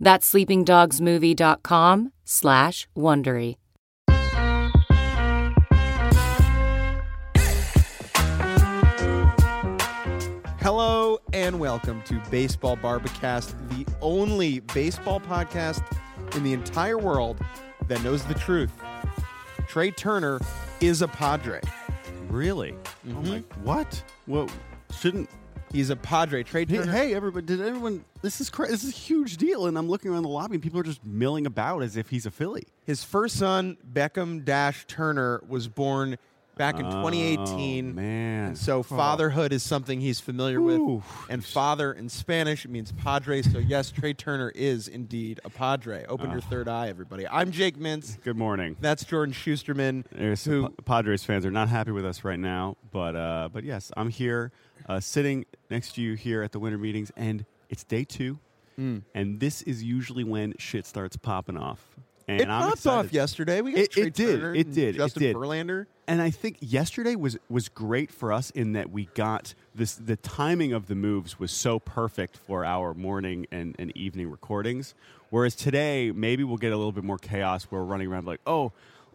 That's sleepingdogsmovie.com slash Wondery. Hello and welcome to Baseball Bar-B-Cast, the only baseball podcast in the entire world that knows the truth. Trea Turner is a Padre. Really? Oh my! Mm-hmm. What? What? Shouldn't? He's a Padre. trade Hey, hey, everybody! Did everyone? This is cra- this is a huge deal, and I'm looking around the lobby, and people are just milling about as if he's a Philly. His first son, Beckham Dash Turner, was born back in Oh, 2018. man. And so fatherhood is something he's familiar with. And father in Spanish means Padre. So yes, Trea Turner is indeed a Padre. Open Ah. your third eye, everybody. I'm Jake Mintz. Good morning. That's Jordan Shusterman. There's some who Pa- Padres fans are not happy with us right now, but uh, but yes, I'm here, uh, sitting next to you here at the winter meetings, and it's day two, Mm. and this is usually when shit starts popping off. And it I'm popped excited. off yesterday. We got It- it did. It did. It Justin did. Verlander. And I think yesterday was was great for us in that we got this. The timing of the moves was so perfect for our morning and, and evening recordings. Whereas today, maybe we'll get a little bit more chaos. Where we're running around like, oh,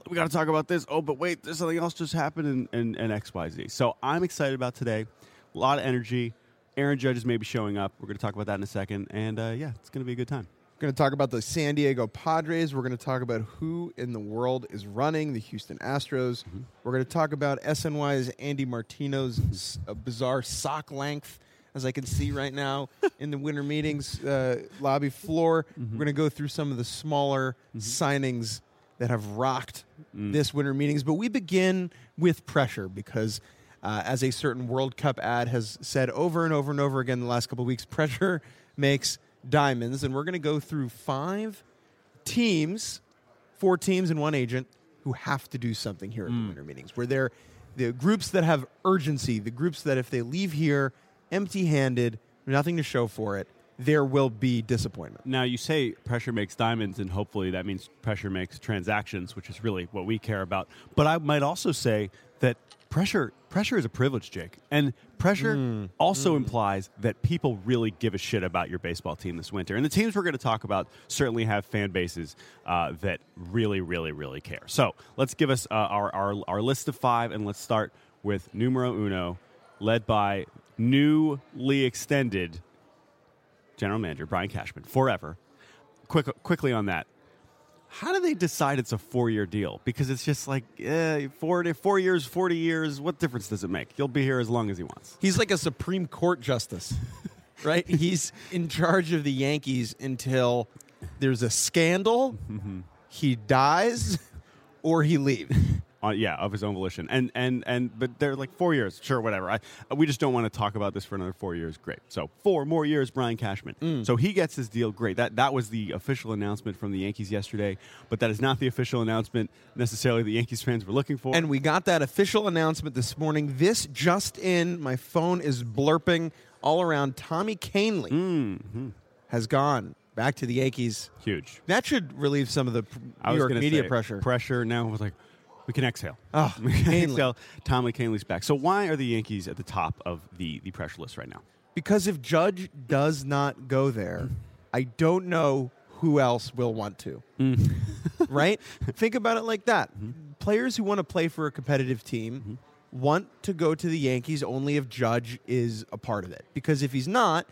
we got to talk about this. Oh, but wait, there's something else just happened and and, and X Y Z. So I'm excited about today. A lot of energy. Aaron Judge is maybe showing up. We're going to talk about that in a second. And uh, yeah, it's going to be a good time. We're going to talk about the San Diego Padres. We're going to talk about who in the world is running the Houston Astros. Mm-hmm. We're going to talk about SNY's Andy Martino's uh, bizarre sock length, as I can see right now in the winter meetings uh, lobby floor. Mm-hmm. We're going to go through some of the smaller signings that have rocked Mm. this winter meetings. But we begin with pressure because. Uh, as a certain World Cup ad has said over and over and over again the last couple of weeks, pressure makes diamonds. And we're going to go through five teams, four teams and one agent, who have to do something here at the winter meetings. Where they're the groups that have urgency, the groups that if they leave here empty handed, nothing to show for it, there will be disappointment. Now you say pressure makes diamonds, and hopefully that means pressure makes transactions, which is really what we care about. But I might also say that pressure pressure is a privilege, Jake, and pressure also implies that people really give a shit about your baseball team this winter. And the teams we're going to talk about certainly have fan bases uh, that really, really, really care. So let's give us uh, our, our our list of five, and let's start with numero uno, led by newly extended general manager Brian Cashman forever. Quick, quickly on that. How do they decide it's a four-year deal? Because it's just like eh, four, four years, forty years. What difference does it make? He'll be here as long as he wants. He's like a Supreme Court justice, right? He's in charge of the Yankees until there's a scandal, he dies, or he leaves. Uh, yeah, of his own volition, and and and but they're like four years, sure, whatever. I, we just don't want to talk about this for another four years. Great, so four more years, Brian Cashman. So he gets his deal. Great. That that was the official announcement from the Yankees yesterday, but that is not the official announcement necessarily the Yankees fans were looking for. And we got that official announcement this morning. This just in, my phone is blurping all around. Tommy Kahnle Mm-hmm. has gone back to the Yankees. huge. That should relieve some of the New York media say, pressure. Pressure. Now was like, we can exhale. Oh, we can exhale. Tommy Kahnle's back. So why are the Yankees at the top of the the pressure list right now? Because if Judge does not go there, I don't know who else will want to. Mm. right? Think about it like that. Mm-hmm. Players who want to play for a competitive team want to go to the Yankees only if Judge is a part of it. Because if he's not,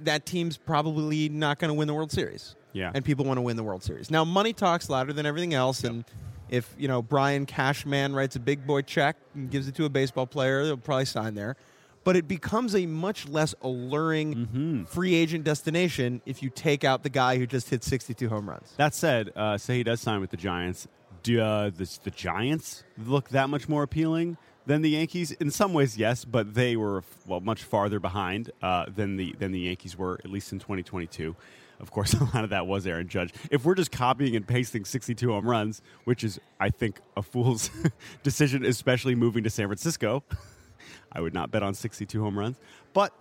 that team's probably not going to win the World Series. Yeah. and people want to win the World Series. Now, money talks louder than everything else, and if you know Brian Cashman writes a big boy check and gives it to a baseball player, they'll probably sign there. But it becomes a much less alluring Mm-hmm. free agent destination if you take out the guy who just hit 62 home runs. That said, uh, say he does sign with the Giants. Do uh, the, the Giants look that much more appealing than the Yankees? In some ways, yes, but they were well much farther behind uh, than the than the Yankees were, at least in 2022. Of course, a lot of that was Aaron Judge. If we're just copying and pasting 62 home runs, which is, I think, a fool's decision, especially moving to San Francisco, I would not bet on 62 home runs. But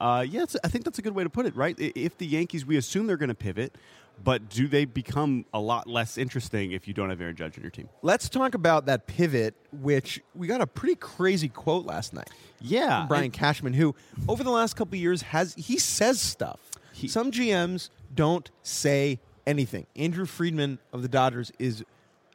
uh, yeah, I think that's a good way to put it, right? If the Yankees, we assume they're going to pivot, but do they become a lot less interesting if you don't have Aaron Judge on your team? Let's talk about that pivot, which we got a pretty crazy quote last night. Yeah, from Brian Cashman, who over the last couple of years has he says stuff. He- Some GMs don't say anything. Andrew Friedman of the Dodgers is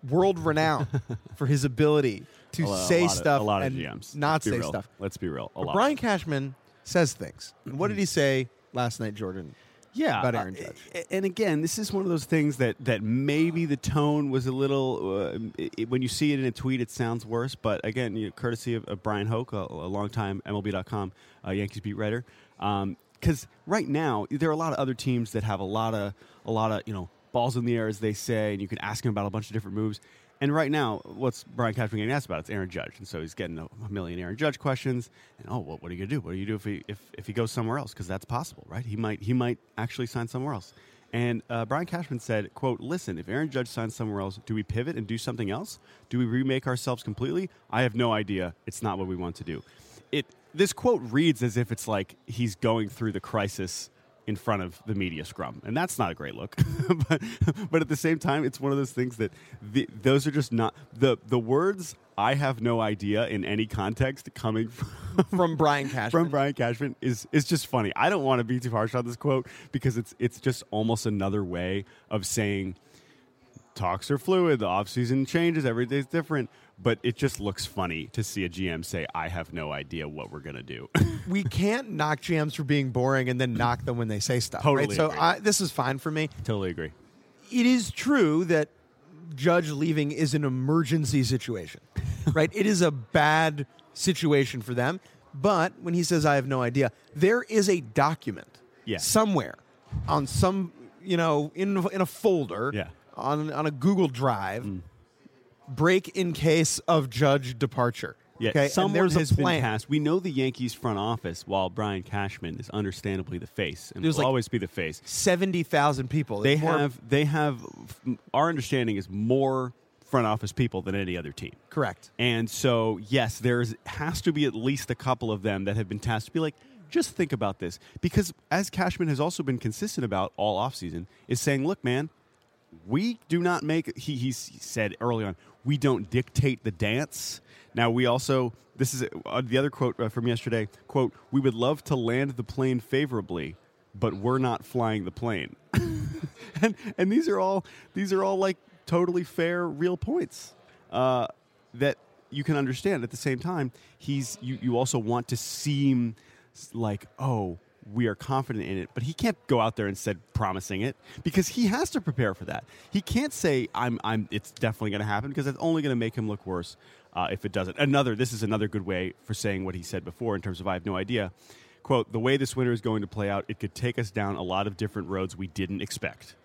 world renowned for his ability to A a say of- stuff a lot and of GMs. not say real. stuff. Let's be real. A. Brian Cashman says things. And what did he say last night, Jordan? yeah, about uh, Aaron Judge. a- And again, this is one of those things that that maybe the tone was a little. Uh, it, when you see it in a tweet, it sounds worse. But again, you know, courtesy of, of Bryan Hoch, a, a longtime MLB.com uh, Yankees beat writer. Because right now there are a lot of other teams that have a lot of a lot of you know balls in the air, as they say, and you can ask him about a bunch of different moves. And right now, what's Brian Cashman getting asked about? It's Aaron Judge, and so he's getting a, million Aaron Judge questions. And oh, well, what are you gonna do? What do you do if he if, if he goes somewhere else? Because that's possible, right? He might he might actually sign somewhere else. And uh, Brian Cashman said, "quote Listen, if Aaron Judge signs somewhere else, do we pivot and do something else? Do we remake ourselves completely? I have no idea. It's not what we want to do." It this quote reads as if it's like he's going through the crisis in front of the media scrum, and that's not a great look. but, but at the same time, it's one of those things that the, those are just not the the words. I have no idea in any context coming from, From Brian Cashman. from Brian Cashman is is just funny. I don't want to be too harsh on this quote because it's it's just almost another way of saying talks are fluid, the off season changes, every day's different, but it just looks funny to see a GM say I have no idea what we're going to do. we can't knock GMs for being boring and then knock them when they say stuff. Totally right? So. I, this is fine for me. totally agree. it is true that Judge leaving is an emergency situation, right? It is a bad situation for them. But when he says, I have no idea, there is a document Yeah. somewhere on some, you know, in, in a folder Yeah. on, on a Google Drive, mm. Break in case of Judge departure. Yeah, okay? And someone there's has a been plan. tasked. We know the Yankees front office, while Brian Cashman is understandably the face and There's will like always be the face. 70,000 people. They more- have, they have. Our understanding is more front office people than any other team. Correct. And so, yes, there has to be at least a couple of them that have been tasked to be like, just think about this. Because as Cashman has also been consistent about all offseason, is saying, look, man, we do not make, he, he said early on, we don't dictate the dance. Now, we also, this is uh, the other quote uh, from yesterday quote, we would love to land the plane favorably, but we're not flying the plane. and, and these are all, these are all like totally fair, real points uh, that you can understand. At the same time, he's you, you also want to seem like oh we are confident in it, but he can't go out there and said promising it because he has to prepare for that. He can't say I'm I'm it's definitely going to happen because it's only going to make him look worse uh, if it doesn't. Another this is another good way for saying what he said before in terms of I have no idea. Quote, the way this winter is going to play out, it could take us down a lot of different roads we didn't expect.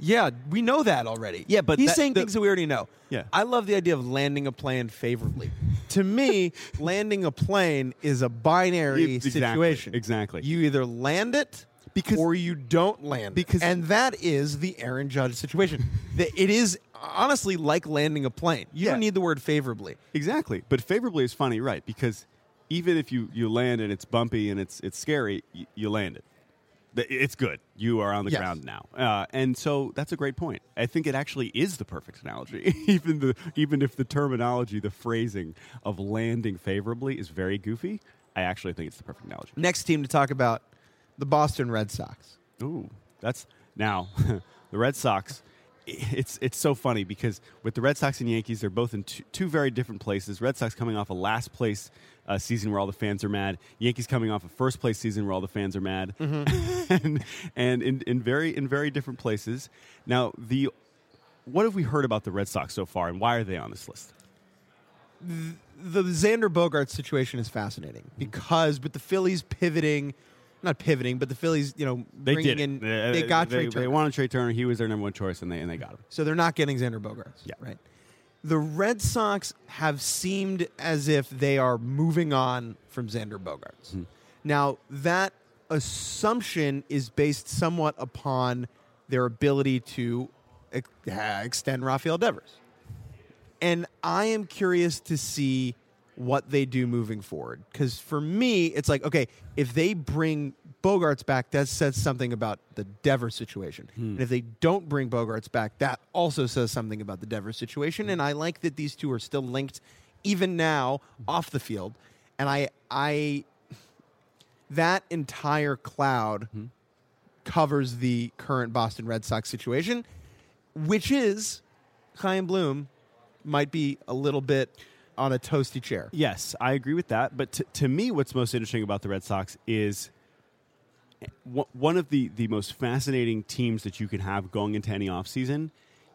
Yeah, we know that already. Yeah, but he's that- saying the- things that we already know. Yeah. I love the idea of landing a plane favorably. to me, landing a plane is a binary Exactly, situation. exactly. You either land it Because- or you don't land because- it. And that is the Aaron Judge situation. That it is honestly like landing a plane. You Yeah. don't need the word favorably. Exactly, but favorably is funny, right? Because even if you, you land and it's bumpy and it's it's scary, you, you land it. It's good. You are on the Yes. ground now, uh, and so that's a great point. I think it actually is the perfect analogy. even the even if the terminology, the phrasing of landing favorably is very goofy, I actually think it's the perfect analogy. Next team to talk about the Boston Red Sox. Ooh, that's now the Red Sox. It's it's so funny because with the Red Sox and Yankees, they're both in two, two very different places. Red Sox coming off a last place uh, season where all the fans are mad. Yankees coming off a first place season where all the fans are mad, and and in, in very in very different places. Now the what have we heard about the Red Sox so far, and why are they on this list? the Xander Bogart situation is fascinating because with the Phillies pivoting, not pivoting, but the Phillies, you know, They did. in, it. they got they, Trea Turner. they wanted Trea Turner. He was their number one choice, and they and they got him. So they're not getting Xander Bogaerts. Yeah. Right. The Red Sox have seemed as if they are moving on from Xander Bogaerts. Hmm. Now, that assumption is based somewhat upon their ability to ex- uh, extend Rafael Devers. And I am curious to see what they do moving forward. Because for me, it's like, okay, if they bring Bogaerts back, that says something about the Devers situation. Hmm. And if they don't bring Bogaerts back, that also says something about the Devers situation. Hmm. And I like that these two are still linked, even now, hmm. off the field. And I, I, that entire cloud covers the current Boston Red Sox situation, which is Chaim Bloom might be a little bit on a toasty chair. Yes, I agree with that. But to, to me, what's most interesting about the Red Sox is eh, w- one of the, the most fascinating teams that you can have going into any offseason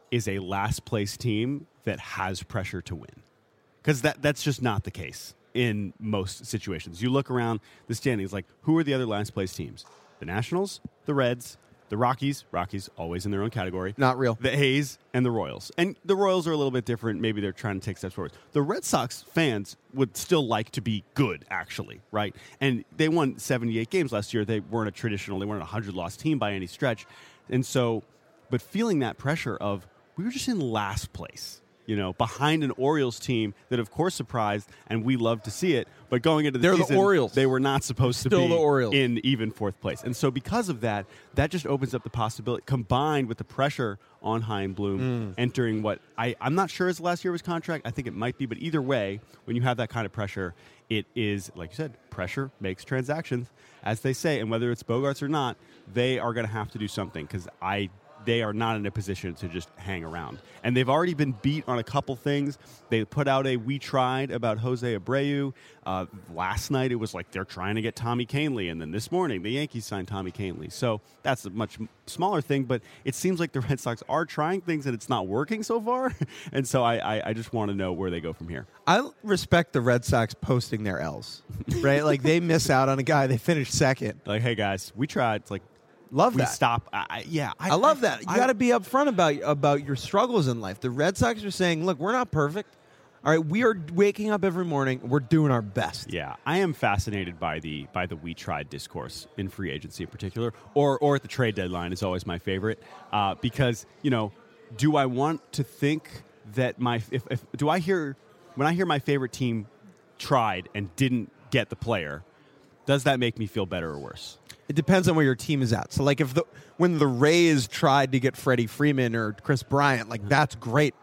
is a last place team that has pressure to win. Because that, that's just not the case in most situations. You look around the standings, like who are the other last place teams? The Nationals, the Reds, the Rockies, Rockies always in their own category. Not real. The A's and the Royals. And the Royals are a little bit different. Maybe they're trying to take steps forward. The Red Sox fans would still like to be good, actually, right? And they won 78 games last year. They weren't a traditional, they weren't a 100 loss team by any stretch. And so, but feeling that pressure of, we were just in last place. You know, behind an Orioles team that, of course, surprised, and we love to see it. But going into the They're the Orioles. they were not supposed to Still be the Orioles. in even fourth place. And so, because of that, that just opens up the possibility, combined with the pressure on Chaim Bloom Mm. entering what I, I'm not sure is the last year of his contract. I think it might be, but either way, when you have that kind of pressure, it is, like you said, pressure makes transactions, as they say. And whether it's Bogaerts or not, they are going to have to do something because I. They are not in a position to just hang around. And they've already been beat on a couple things. They put out a We Tried about Jose Abreu. Uh, last night it was like they're trying to get Tommy Kahnle. And then this morning the Yankees signed Tommy Kahnle. So that's a much smaller thing, but it seems like the Red Sox are trying things and it's not working so far. and so I, I, I just want to know where they go from here. I respect the Red Sox posting their L's, right? like they miss out on a guy, they finish second. Like, hey guys, we tried. It's like, Love we that. stop. I, I, yeah. I love that. You got to be upfront about about your struggles in life. The Red Sox are saying, "Look, we're not perfect. All right, we are waking up every morning. We're doing our best." Yeah, I am fascinated by the by the we tried discourse in free agency in particular, or or at the trade deadline is always my favorite uh, because you know, do I want to think that my if, if do I hear when I hear my favorite team tried and didn't get the player, does that make me feel better or worse? It depends on where your team is at. So, like, if the when the Rays tried to get Freddie Freeman or Chris Bryant, like that's great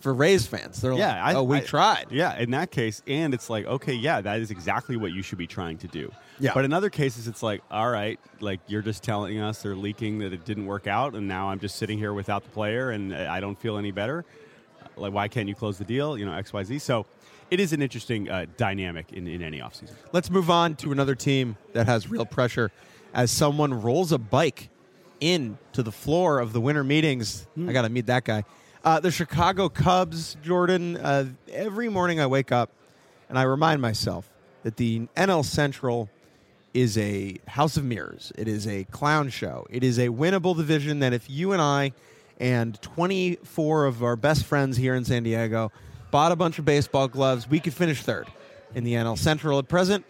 for Rays fans. They're Yeah, like, I, "Oh, we I- tried." Yeah, in that case, and it's like, okay, yeah, that is exactly what you should be trying to do. Yeah. But in other cases, it's like, all right, like you're just telling us they're leaking that it didn't work out, and now I'm just sitting here without the player, and I don't feel any better. Like, why can't you close the deal? You know, X, Y, Z. So, it is an interesting uh, dynamic in, in any offseason. Let's move on to another team that has real pressure as someone rolls a bike in to the floor of the winter meetings. I got to meet that guy. Uh, the Chicago Cubs, Jordan. Uh, every morning I wake up and I remind myself that the NL Central is a house of mirrors. It is a clown show. It is a winnable division that if you and I and 24 of our best friends here in San Diego bought a bunch of baseball gloves, we could finish third in the NL Central at present.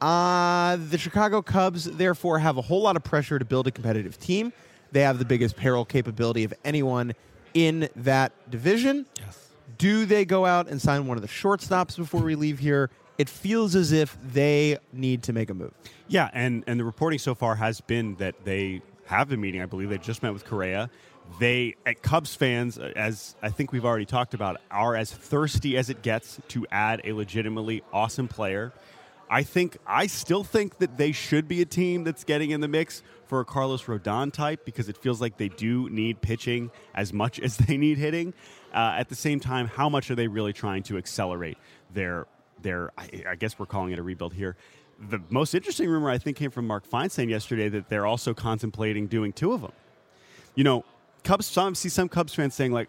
Uh, the Chicago Cubs, therefore, have a whole lot of pressure to build a competitive team. They have the biggest payroll capability of anyone in that division. Yes. Do they go out and sign one of the shortstops before we leave here? It feels as if they need to make a move. Yeah, and and the reporting so far has been that they have been meeting. I believe they just met with Correa. They, at Cubs fans, as I think we've already talked about, are as thirsty as it gets to add a legitimately awesome player. I think I still think that they should be a team that's getting in the mix for a Carlos Rodon type because it feels like they do need pitching as much as they need hitting. Uh, at the same time, how much are they really trying to accelerate their their? I, I guess we're calling it a rebuild here. The most interesting rumor I think came from Mark Feinsand yesterday that they're also contemplating doing two of them. You know, Cubs. Some see some Cubs fans saying like,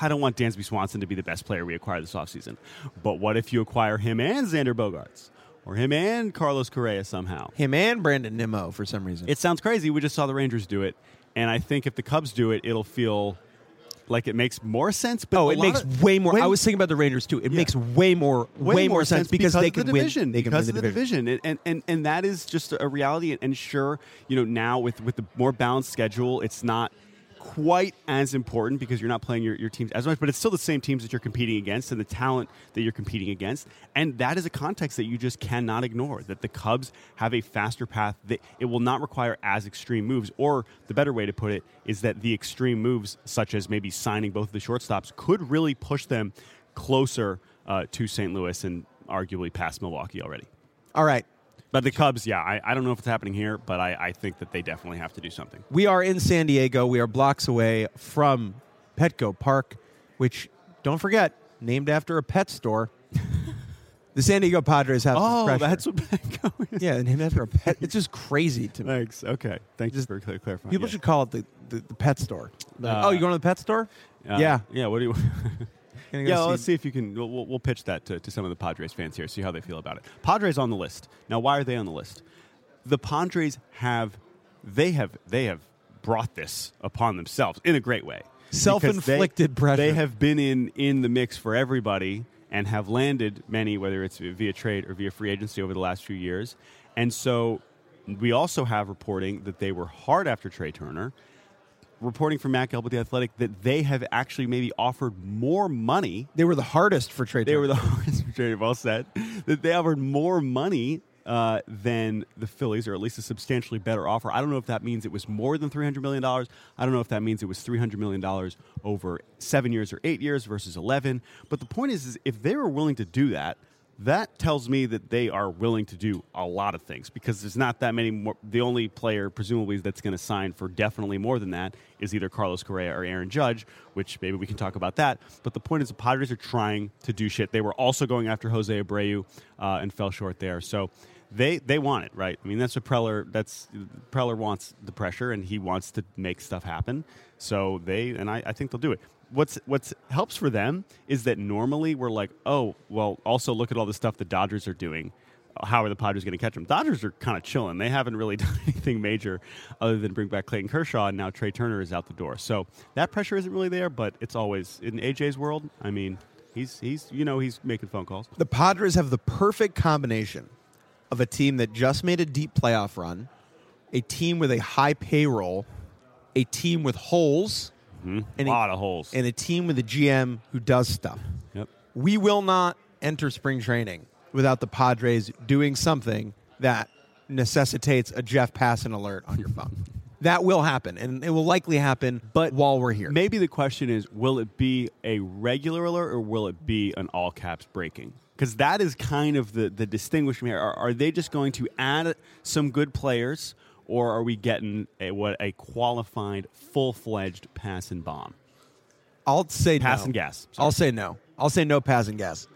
I don't want Dansby Swanson to be the best player we acquire this offseason. But what if you acquire him and Xander Bogaerts? Or him and Carlos Correa somehow. Him and Brandon Nimmo for some reason. It sounds crazy. We just saw the Rangers do it. And I think if the Cubs do it, it'll feel like it makes more sense. But oh, it makes of- way more. way- I was thinking about the Rangers too. It Yeah. makes way more, way, more sense, because, they of can the win. division. They can because win of the the division, And, and and and that is just a reality. And sure, you know now with with the more balanced schedule, it's not quite as important because you're not playing your, your teams as much, but it's still the same teams that you're competing against and the talent that you're competing against. And that is a context that you just cannot ignore. That the Cubs have a faster path that it will not require as extreme moves. Or the better way to put it is that the extreme moves, such as maybe signing both of the shortstops, could really push them closer uh, to St. Louis and arguably past Milwaukee already. All right, But the Cubs, yeah, I, I don't know if it's happening here, but I, I think that they definitely have to do something. we are in San Diego. We are blocks away from Petco Park, which don't forget, named after a pet store. the San Diego Padres have. pressure. Oh, that's what Petco is. yeah, named after a pet. It's just crazy to me. Thanks. Okay. Thank Just- for clear- clarifying. People Yeah. should call it the, the, the pet store. Like, Uh, oh, you going to the pet store? Uh, yeah. Yeah. What do you? Go yeah. see- let's see if you can. We'll, we'll- we'll pitch that to, to some of the Padres fans here. See how they feel about it. Padres on the list now. Why are they on the list? The Padres have, they have, they have brought this upon themselves in a great way. Self-inflicted they- pressure. They have been in in the mix for everybody and have landed many, whether it's via trade or via free agency over the last few years. And so, we also have reporting that they were hard after Trea Turner reporting from Matt Gelb with the Athletic that they have actually maybe offered more money. They were the hardest for trade. They were the hardest for trade well said that they offered more money uh, than the Phillies, or at least a substantially better offer. I don't know if that means it was more than three hundred million dollars. I don't know if that means it was three hundred million dollars over seven years or eight years versus eleven. But the point is, is if they were willing to do that. That tells me that they are willing to do a lot of things because there's not that many more. The only player, presumably, that's going to sign for definitely more than that is either Carlos Correa or Aaron Judge, which maybe we can talk about that. But the point is, the Padres are trying to do shit. They were also going after Jose Abreu uh, and fell short there. So they they want it, right? I mean, that's what Preller. That's Preller wants the pressure, and he wants to make stuff happen. So they and I, I think they'll do it. What's what's helps for them is that normally we're like, oh, well, also look at all the stuff the Dodgers are doing. How are the Padres going to catch them? Dodgers are kind of chilling. They haven't really done anything major other than bring back Clayton Kershaw, and now Trea Turner is out the door. So that pressure isn't really there, but it's always in AJ's world. I mean, he's he's you know he's making phone calls. The Padres have the perfect combination of a team that just made a deep playoff run, a team with a high payroll, a team with holes, a and lot of holes. and a team with a GM who does stuff. yep. We will not enter spring training without the Padres doing something that necessitates a Jeff Passan alert on your phone. that will happen, and it will likely happen But while we're here. Maybe the question is will it be a regular alert or will it be an all caps breaking? Because that is kind of the, the distinguishing here. Are, are they just going to add some good players or are we getting a, what a qualified, full fledged pass and bomb? I'll say Pass no. and gas. Sorry. I'll say no. I'll say no pass and gas.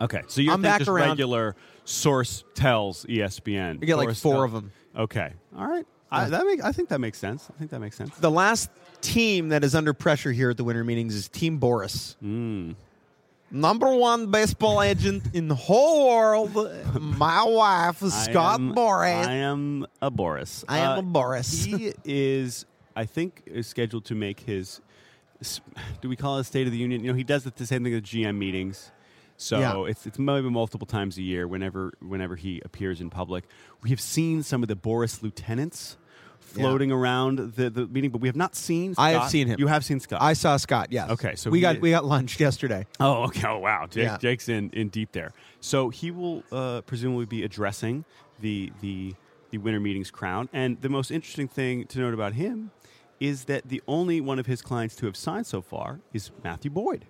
Okay, so you're I'm back just around- regular source tells ESPN. You get like Source four of them. Okay, all right. I, uh, that make, I think that makes sense. I think that makes sense. The last team that is under pressure here at the winter meetings is Team Boras. Hmm. Number one baseball agent in the whole world. My wife is I Scott am- Boras. I am a Boras. I am Uh, a Boras. he is, I think, is scheduled to make his. Do we call it a State of the Union? You know, he does the same thing at GM meetings. So Yeah. it's it's maybe multiple times a year. Whenever whenever he appears in public, we have seen some of the Boras lieutenants floating around the, the meeting, but we have not seen. Scott. I have seen him. You have seen Scott. I saw Scott. Yes. Okay, so we he got is- we got lunch yesterday. Oh, okay. Oh, wow. Jake, Yeah. Jake's in, in deep there. So he will uh, presumably be addressing the, the, the winter meetings crowd. And the most interesting thing to note about him is that the only one of his clients to have signed so far is Matthew Boyd.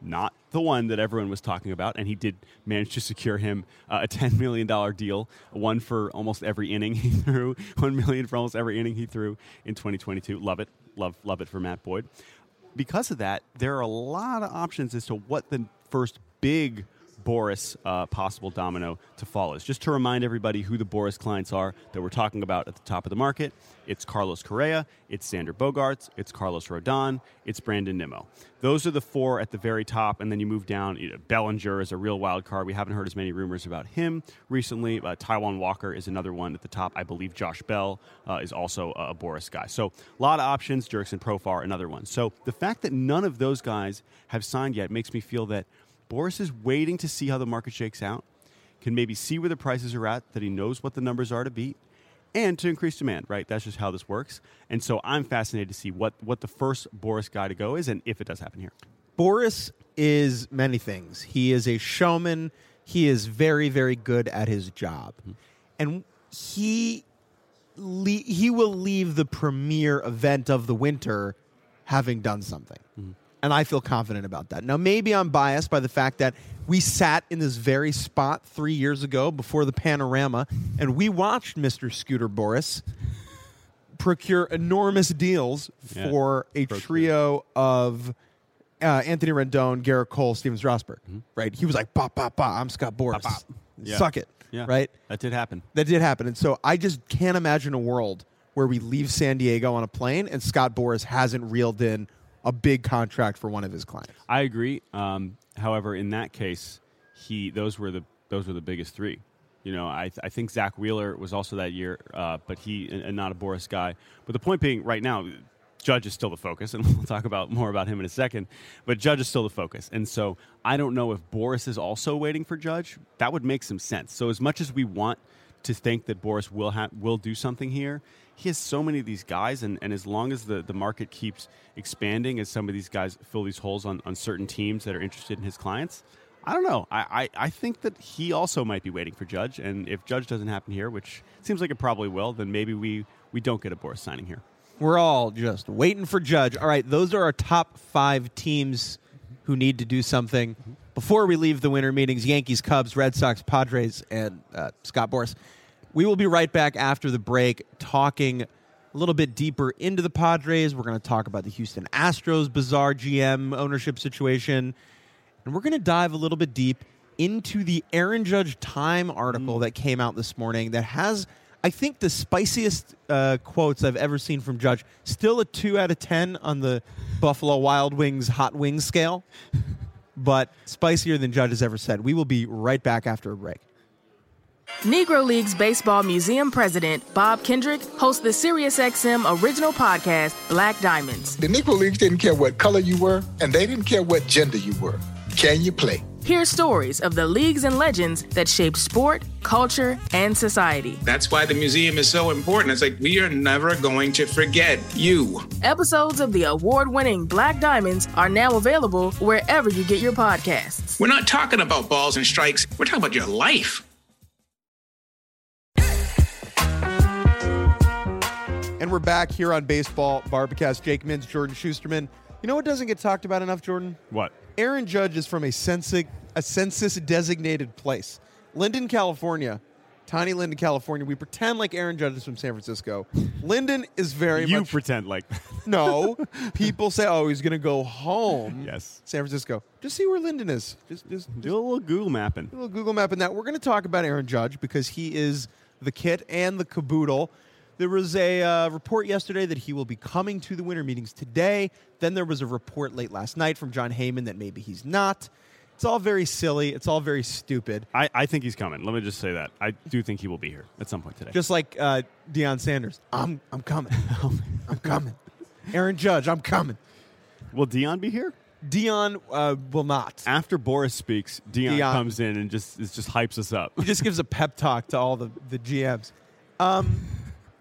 Not the one that everyone was talking about, and he did manage to secure him uh, a $10 million deal, one for almost every inning he threw, 1 million for almost every inning he threw in 2022. Love it. Love, love it for Matt Boyd. Because of that, there are a lot of options as to what the first big Boras uh, possible domino to fall is. Just to remind everybody who the Boras clients are that we're talking about at the top of the market, it's Carlos Correa, it's Xander Bogaerts, it's Carlos Rodon, it's Brandon Nimmo. Those are the four at the very top, and then you move down. You know, Bellinger is a real wild card. We haven't heard as many rumors about him recently. Uh, Taijuan Walker is another one at the top. I believe Josh Bell uh, is also a Boras guy. So a lot of options. Jurickson Profar, another one. So the fact that none of those guys have signed yet makes me feel that – Boras is waiting to see how the market shakes out, can maybe see where the prices are at, that he knows what the numbers are to beat, and to increase demand, right? That's just how this works. And so I'm fascinated to see what, what the first Boras guy to go is and if it does happen here. Boras is many things. He is a showman. He is very, very good at his job. Mm-hmm. And he le- he will leave the premier event of the winter having done something. Mm-hmm and I feel confident about that. Now, maybe I'm biased by the fact that we sat in this very spot three years ago before the panorama, and we watched Mr. Scooter Boras procure enormous deals yeah. for a procure. trio of uh, Anthony Rendon, Gerrit Cole, Stephen Strasburg. Mm-hmm. Right? He was like, "Bop, bop, bop! I'm Scott Boras. Yeah. Suck it." Yeah. Right? That did happen. That did happen, and so I just can't imagine a world where we leave San Diego on a plane and Scott Boras hasn't reeled in a big contract for one of his clients. I agree. Um, however, in that case, he those were the those were the biggest three. You know, I, th- I think Zack Wheeler was also that year, uh, but he and, and not a Boras guy. But the point being, right now, Judge is still the focus, and we'll talk about more about him in a second. But Judge is still the focus, and so I don't know if Boras is also waiting for Judge. That would make some sense. So as much as we want to think that Boras will ha- will do something here, he has so many of these guys, and, and as long as the, the market keeps expanding, as some of these guys fill these holes on, on certain teams that are interested in his clients, I don't know. I, I, I think that he also might be waiting for Judge, and if Judge doesn't happen here, which seems like it probably will, then maybe we, we don't get a Boras signing here. We're all just waiting for Judge. All right, those are our top five teams who need to do something. Before we leave the winter meetings, Yankees, Cubs, Red Sox, Padres, and uh, Scott Boras. We will be right back after the break talking a little bit deeper into the Padres. We're going to talk about the Houston Astros bizarre GM ownership situation. And we're going to dive a little bit deep into the Aaron Judge Time article mm. that came out this morning that has, I think, the spiciest uh, quotes I've ever seen from Judge. Still a 2 out of 10 on the Buffalo Wild Wings hot wings scale, but spicier than Judge has ever said. We will be right back after a break. Negro Leagues Baseball Museum President Bob Kendrick hosts the SiriusXM original podcast, Black Diamonds. The Negro Leagues didn't care what color you were, and they didn't care what gender you were. Can you play? Hear stories of the leagues and legends that shaped sport, culture, and society. That's why the museum is so important. It's like we are never going to forget you. Episodes of the award winning Black Diamonds are now available wherever you get your podcasts. We're not talking about balls and strikes, we're talking about your life. And we're back here on Baseball Bar-B-Cast. Jake Mintz, Jordan Shusterman. You know what doesn't get talked about enough, Jordan? What? Aaron Judge is from a census a census designated place, Linden, California. Tiny Linden, California. We pretend like Aaron Judge is from San Francisco. Linden is very you much. You pretend like. no, people say, "Oh, he's going to go home." Yes, San Francisco. Just see where Linden is. Just, just, do a little Google mapping. a little Google mapping that. We're going to talk about Aaron Judge because he is the kit and the caboodle there was a uh, report yesterday that he will be coming to the winter meetings today. Then there was a report late last night from Jon Heyman that maybe he's not. It's all very silly. It's all very stupid. I, I think he's coming. Let me just say that. I do think he will be here at some point today. Just like uh, Deion Sanders. I'm, I'm coming. I'm coming. Aaron Judge, I'm coming. Will Deion be here? Deion uh, will not. After Boras speaks, Deion, Deion, comes in and just just hypes us up. He just gives a pep talk to all the, the GMs. Um,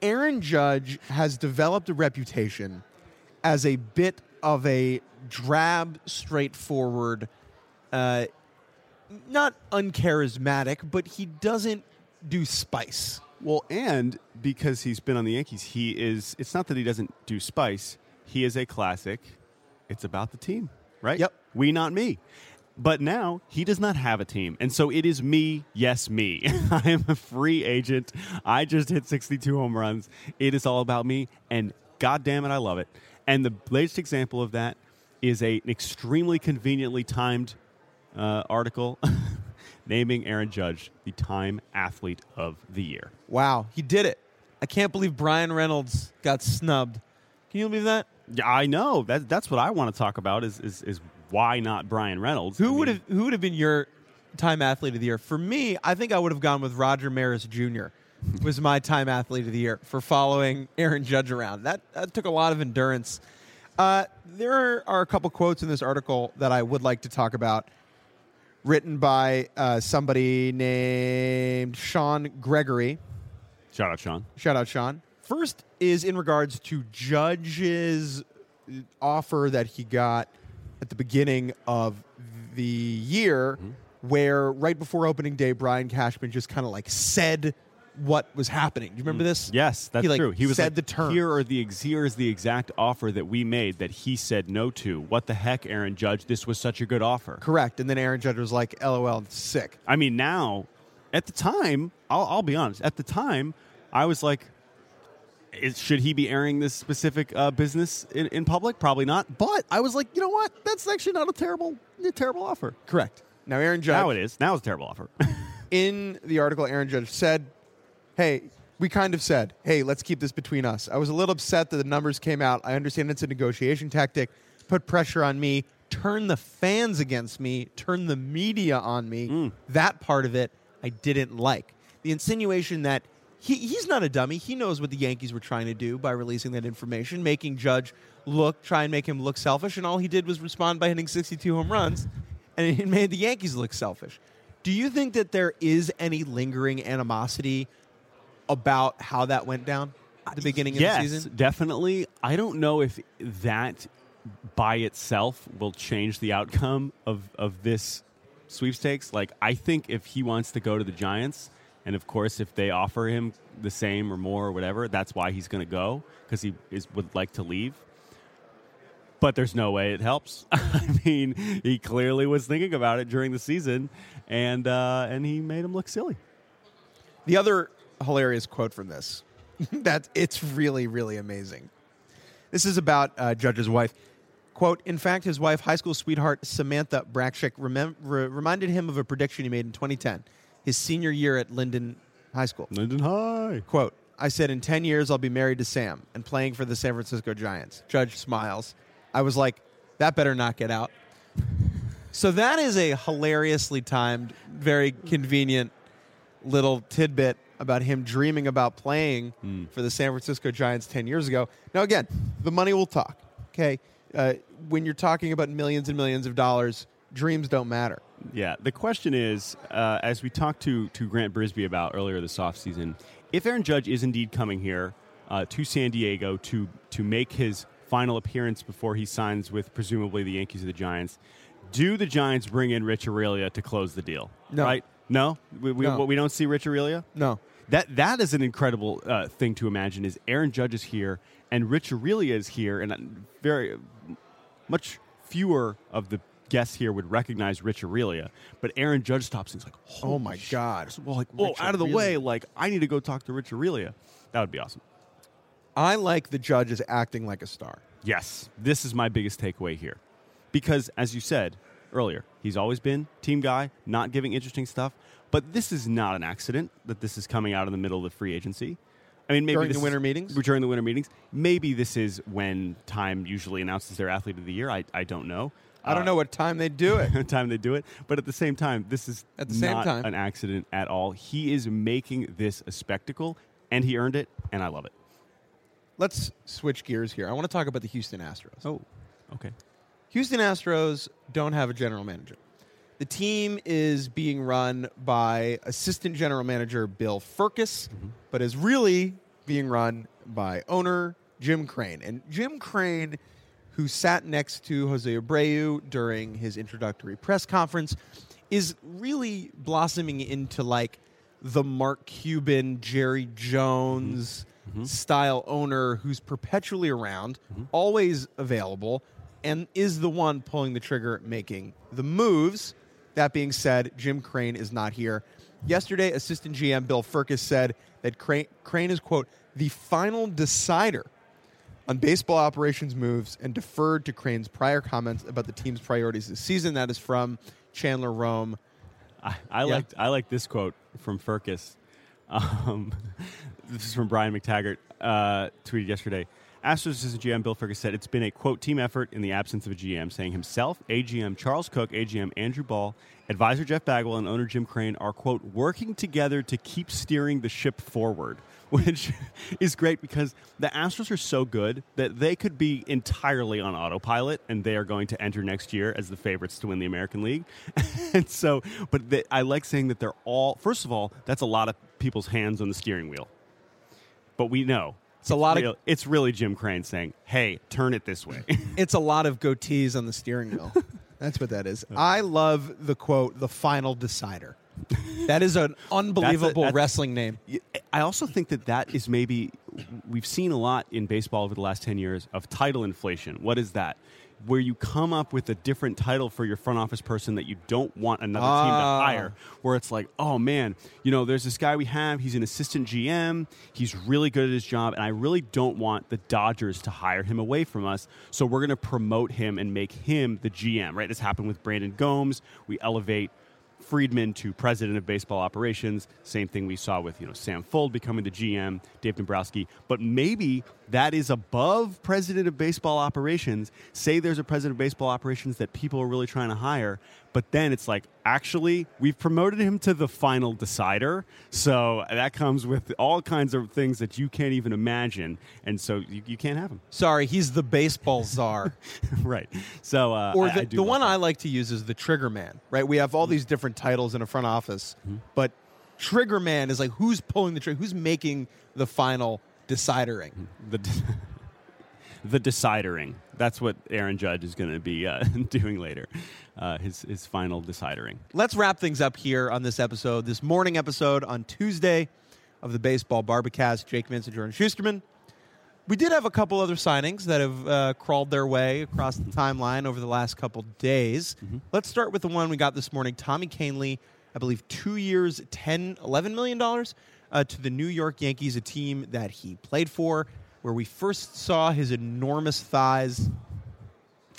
Aaron Judge has developed a reputation as a bit of a drab, straightforward, uh, not uncharismatic, but he doesn't do spice. Well, and because he's been on the Yankees, he is. It's not that he doesn't do spice. He is a classic. It's about the team. right? Yep. We, not me. But now he does not have a team. And so it is me, yes, me. I am a free agent. I just hit 62 home runs. It is all about me. And God damn it, I love it. And the latest example of that is a, an extremely conveniently timed uh, article naming Aaron Judge the Time Athlete of the Year. Wow, he did it. I can't believe Bryan Reynolds got snubbed. Can you believe that? Yeah, I know. That, that's what I want to talk about is, is, is why not Bryan Reynolds? I Who would have who would have been your time athlete of the year? For me, I think I would have gone with Roger Maris Jr. was my time athlete of the year for following Aaron Judge around. That that took a lot of endurance. Uh, there are a couple quotes in this article that I would like to talk about, written by uh, somebody named Sean Gregory. Shout out, Sean. Shout out, Sean. First is in regards to Judge's offer that he got at the beginning of the year, mm-hmm. where right before opening day, Brian Cashman just kind of like said what was happening. Do you remember mm. this? Yes, that's he, like, true. He was said like, the term. Here are the ex- here is the exact offer that we made that he said no to. What the heck, Aaron Judge? This was such a good offer. Correct. And then Aaron Judge was like, "LOL, sick." I mean, now, at the time, I'll, I'll be honest. At the time, I was like, is, should he be airing this specific uh, business in, in public? Probably not. But I was like, you know what? That's actually not a terrible, a terrible offer. Correct. Now, Aaron Judge. Now it is. Now it's a terrible offer. in the article, Aaron Judge said, "Hey, we kind of said, hey, let's keep this between us. I was a little upset that the numbers came out. I understand it's a negotiation tactic. Put pressure on me, turn the fans against me, turn the media on me. That part of it I didn't like. The insinuation that he, he's not a dummy. He knows what the Yankees were trying to do by releasing that information, making Judge look, try and make him look selfish, and all he did was respond by hitting 62 home runs, and it made the Yankees look selfish. Do you think that there is any lingering animosity about how that went down at the beginning of yes, the season? definitely. I don't know if that by itself will change the outcome of, of this sweepstakes. Like, I think if he wants to go to the Giants, and of course, if they offer him the same or more or whatever, that's why he's going to go because he is, would like to leave. But there's no way it helps. I mean, he clearly was thinking about it during the season, and uh, and he made him look silly. The other hilarious quote from this that it's really really amazing. This is about uh, Judge's wife. Quote, in fact, his wife, high school sweetheart Samantha Bracksieck, remem- re- reminded him of a prediction he made in 2010, his senior year at Linden High School. Linden High. Quote, I said, in 10 years, I'll be married to Sam and playing for the San Francisco Giants. Judge smiles. I was like, that better not get out. So that is a hilariously timed, very convenient little tidbit about him dreaming about playing for the San Francisco Giants 10 years ago. Now, again, the money will talk. Okay. Uh, when you're talking about millions and millions of dollars, dreams don't matter. Yeah. The question is, uh, as we talked to, to Grant Brisbee about earlier this offseason, if Aaron Judge is indeed coming here uh, to San Diego to, to make his final appearance before he signs with presumably the Yankees or the Giants, do the Giants bring in Rich Aurilia to close the deal? No. Right? No? We, we, No. we don't see Rich Aurilia? No. That that is an incredible uh, thing to imagine. Is Aaron Judge is here and Rich Aurilia is here, and uh, very much fewer of the guests here would recognize Rich Aurilia. But Aaron Judge stops and he's like, Oh my "Holy sh-" God. Well, like, whoa, Rich out of the Aurilia. way! Like, I need to go talk to Rich Aurilia. That would be awesome. I like the judge as acting like a star. Yes, this is my biggest takeaway here, because as you said earlier, he's always been team guy, not giving interesting stuff. But this is not an accident that this is coming out in the middle of the free agency. I mean, maybe During this the is- winter meetings? During the winter meetings, maybe this is when Time usually announces their athlete of the year. I, I don't know. I don't Uh, know what time they do it. time they do it. But at the same time, this is At the same not time. an accident at all. He is making this a spectacle, and he earned it, and I love it. Let's switch gears here. I want to talk about the Houston Astros. Oh, okay. Houston Astros don't have a general manager. The team is being run by assistant general manager Bill Firkus, but is really being run by owner Jim Crane. And Jim Crane, who sat next to Jose Abreu during his introductory press conference, is really blossoming into like the Mark Cuban, Jerry Jones mm-hmm. Mm-hmm. style owner who's perpetually around, mm-hmm. always available, and is the one pulling the trigger, making the moves. That being said, Jim Crane is not here. Yesterday, assistant GM Bill Firkus said that Crane, Crane is, quote, the final decider on baseball operations moves and deferred to Crane's prior comments about the team's priorities this season. That is from Chandler Rome. I, I Yeah. like I like this quote from Firkus. Um, this is from Brian McTaggart. Uh, tweeted yesterday. Astros assistant GM Bill Firkus said it's been a quote team effort in the absence of a GM, saying himself, AGM Charles Cook, AGM Andrew Ball, advisor Jeff Bagwell, and owner Jim Crane are quote working together to keep steering the ship forward, which is great because the Astros are so good that they could be entirely on autopilot, and they are going to enter next year as the favorites to win the American League. and so, but they, I like saying that they're all. First of all, that's a lot of people's hands on the steering wheel, but we know. It's a lot of- it's really Jim Crane saying, "Hey, turn it this way." It's a lot of goatees on the steering wheel. That's what that is. I love the quote, the final decider. That is an unbelievable that's- wrestling name. I also think that that is maybe we've seen a lot in baseball over the last 10 years of title inflation. What is that? Where you come up with a different title for your front office person that you don't want another team to Ah. hire. Where it's like, oh man, you know, there's this guy we have. He's an assistant GM. He's really good at his job, and I really don't want the Dodgers to hire him away from us. So we're going to promote him and make him the GM. Right? This happened with Brandon Gomes. We elevate Friedman to president of baseball operations. Same thing we saw with you know Sam Fuld becoming the GM, Dave Dombrowski. But maybe that is above president of baseball operations. Say there's a president of baseball operations that people are really trying to hire, but then it's like actually we've promoted him to the final decider. So that comes with all kinds of things that you can't even imagine, and so you, you can't have him. Sorry, he's the baseball czar. right. So uh, or the, I do the one that. I like to use is the trigger man, right? We have all these different titles in a front office, but trigger man is like who's pulling the trigger, who's making the final decidering. the the decidering. That's what Aaron Judge is going to be uh, doing later. Uh, his his final decidering. Let's wrap things up here on this episode, this morning episode on Tuesday of the Baseball Bar-B-Cast. Jake Vincent, and Jordan Shusterman. We did have a couple other signings that have uh, crawled their way across the timeline over the last couple days. Let's start with the one we got this morning. Tommy Kahnle, I believe two years, 10, 11 million dollars uh, to the New York Yankees, a team that he played for, where we first saw his enormous thighs.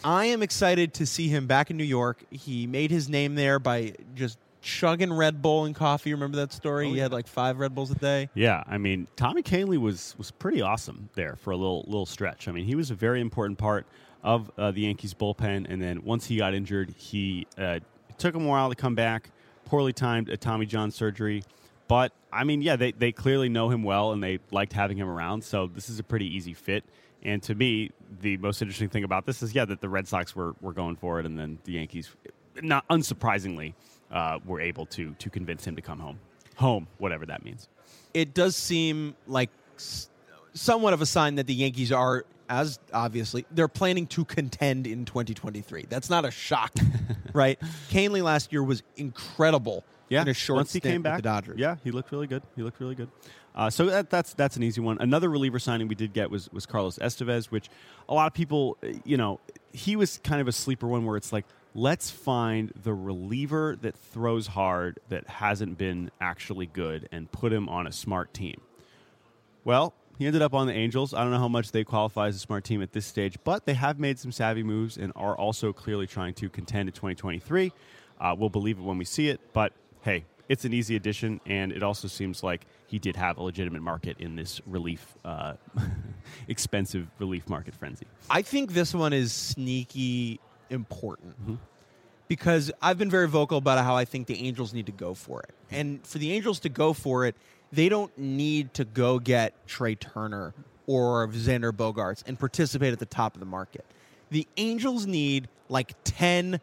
I am excited to see him back in New York. He made his name there by just chugging Red Bull and coffee. Remember that story? he had like five Red Bulls a day. Yeah, I mean Tommy Kahnle was was pretty awesome there for a little little stretch. I mean he was a very important part of uh, the Yankees bullpen, and then once he got injured, he uh, it took him a while to come back. Poorly timed a Tommy John surgery, but I mean yeah, they they clearly know him well and they liked having him around. So this is a pretty easy fit. And to me, the most interesting thing about this is yeah that the Red Sox were were going for it, and then the Yankees, not unsurprisingly, uh, were able to to convince him to come home, home, whatever that means. It does seem like somewhat of a sign that the Yankees are, as obviously, they're planning to contend in 2023. That's not a shock, right? Kahnle last year was incredible Yeah, in a short once he came back, the Dodgers. Yeah, he looked really good. He looked really good. Uh, so that, that's that's an easy one. Another reliever signing we did get was was Carlos Estevez, which a lot of people, you know, he was kind of a sleeper one where it's like, let's find the reliever that throws hard that hasn't been actually good and put him on a smart team. Well, he ended up on the Angels. I don't know how much they qualify as a smart team at this stage, but they have made some savvy moves and are also clearly trying to contend in 2023. Uh, we'll believe it when we see it, but hey, it's an easy addition, and it also seems like he did have a legitimate market in this relief, uh, expensive relief market frenzy. I think this one is sneaky important Mm-hmm. because I've been very vocal about how I think the Angels need to go for it. And for the Angels to go for it, they don't need to go get Trea Turner or Xander Bogaerts and participate at the top of the market. The Angels need like 10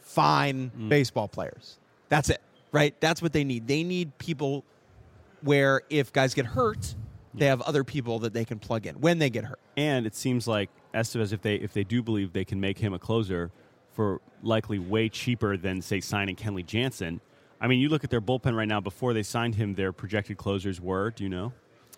fine Mm. baseball players. That's it, right? That's what they need. They need people where if guys get hurt, they have other people that they can plug in when they get hurt. And it seems like Estevez, if they if they do believe they can make him a closer for likely way cheaper than say signing Kenley Jansen. I mean, you look at their bullpen right now. Before they signed him, their projected closers were. Do you know?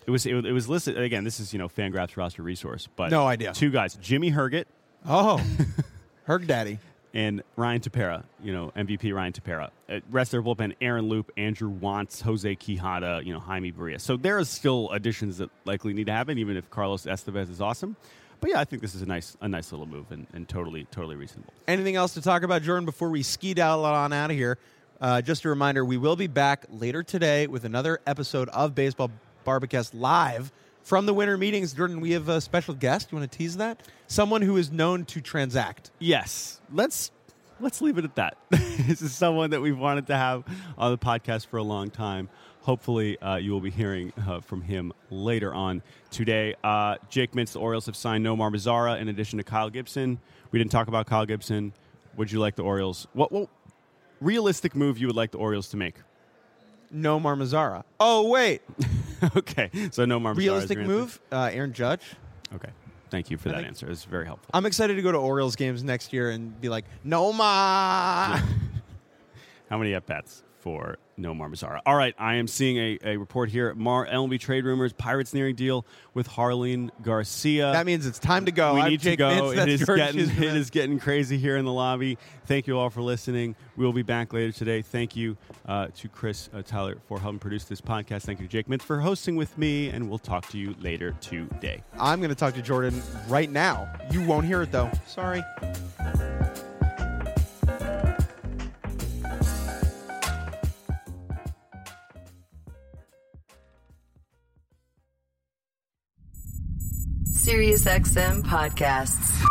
It was it, it was listed again. This is you know Fangraphs roster resource, but No idea. Two guys: Jimmy Herget, Oh, Herc Daddy. and Ryan Tepera, you know, MVP Ryan Tepera. Uh, rest of their bullpen, Aaron Loup, Andrew Wantz, Jose Quijada, you know, Jaime Barria. So there are still additions that likely need to happen, even if Carlos Estevez is awesome. But yeah, I think this is a nice, a nice little move and, and totally, totally reasonable. Anything else to talk about, Jordan, before we ski down on out of here? Uh, just a reminder, we will be back later today with another episode of Baseball Bar-B-Cast live from the winter meetings. Jordan, we have a special guest. You want to tease that? Someone who is known to transact. Yes, let's let's leave it at that. this is someone that we've wanted to have on the podcast for a long time. Hopefully, uh, you will be hearing uh, from him later on today. Uh, Jake Mintz, the Orioles have signed Nomar Mazara in addition to Kyle Gibson. We didn't talk about Kyle Gibson. Would you like the Orioles? What, what realistic move you would like the Orioles to make? No Marmazara. Oh, wait. okay, so no Mazara. is Realistic move? Uh, Aaron Judge. Okay, thank you for I that answer. It's very helpful. I'm excited to go to Orioles games next year and be like, no ma. How many at bats for no Mar Mazara? All right, I am seeing a, a report here. Mar LMB trade rumors, Pirates nearing deal with Jarlin Garcia. That means it's time to go. we I'm need Jake to go. It is, getting, it is getting crazy here in the lobby. Thank you all for listening. We will be back later today. Thank you uh, to Chris uh, Tyler for helping produce this podcast. Thank you to Jake Mintz for hosting with me, and we'll talk to you later today. I'm going to talk to Jordan right now. You won't hear it though. Sorry. SiriusXM podcasts.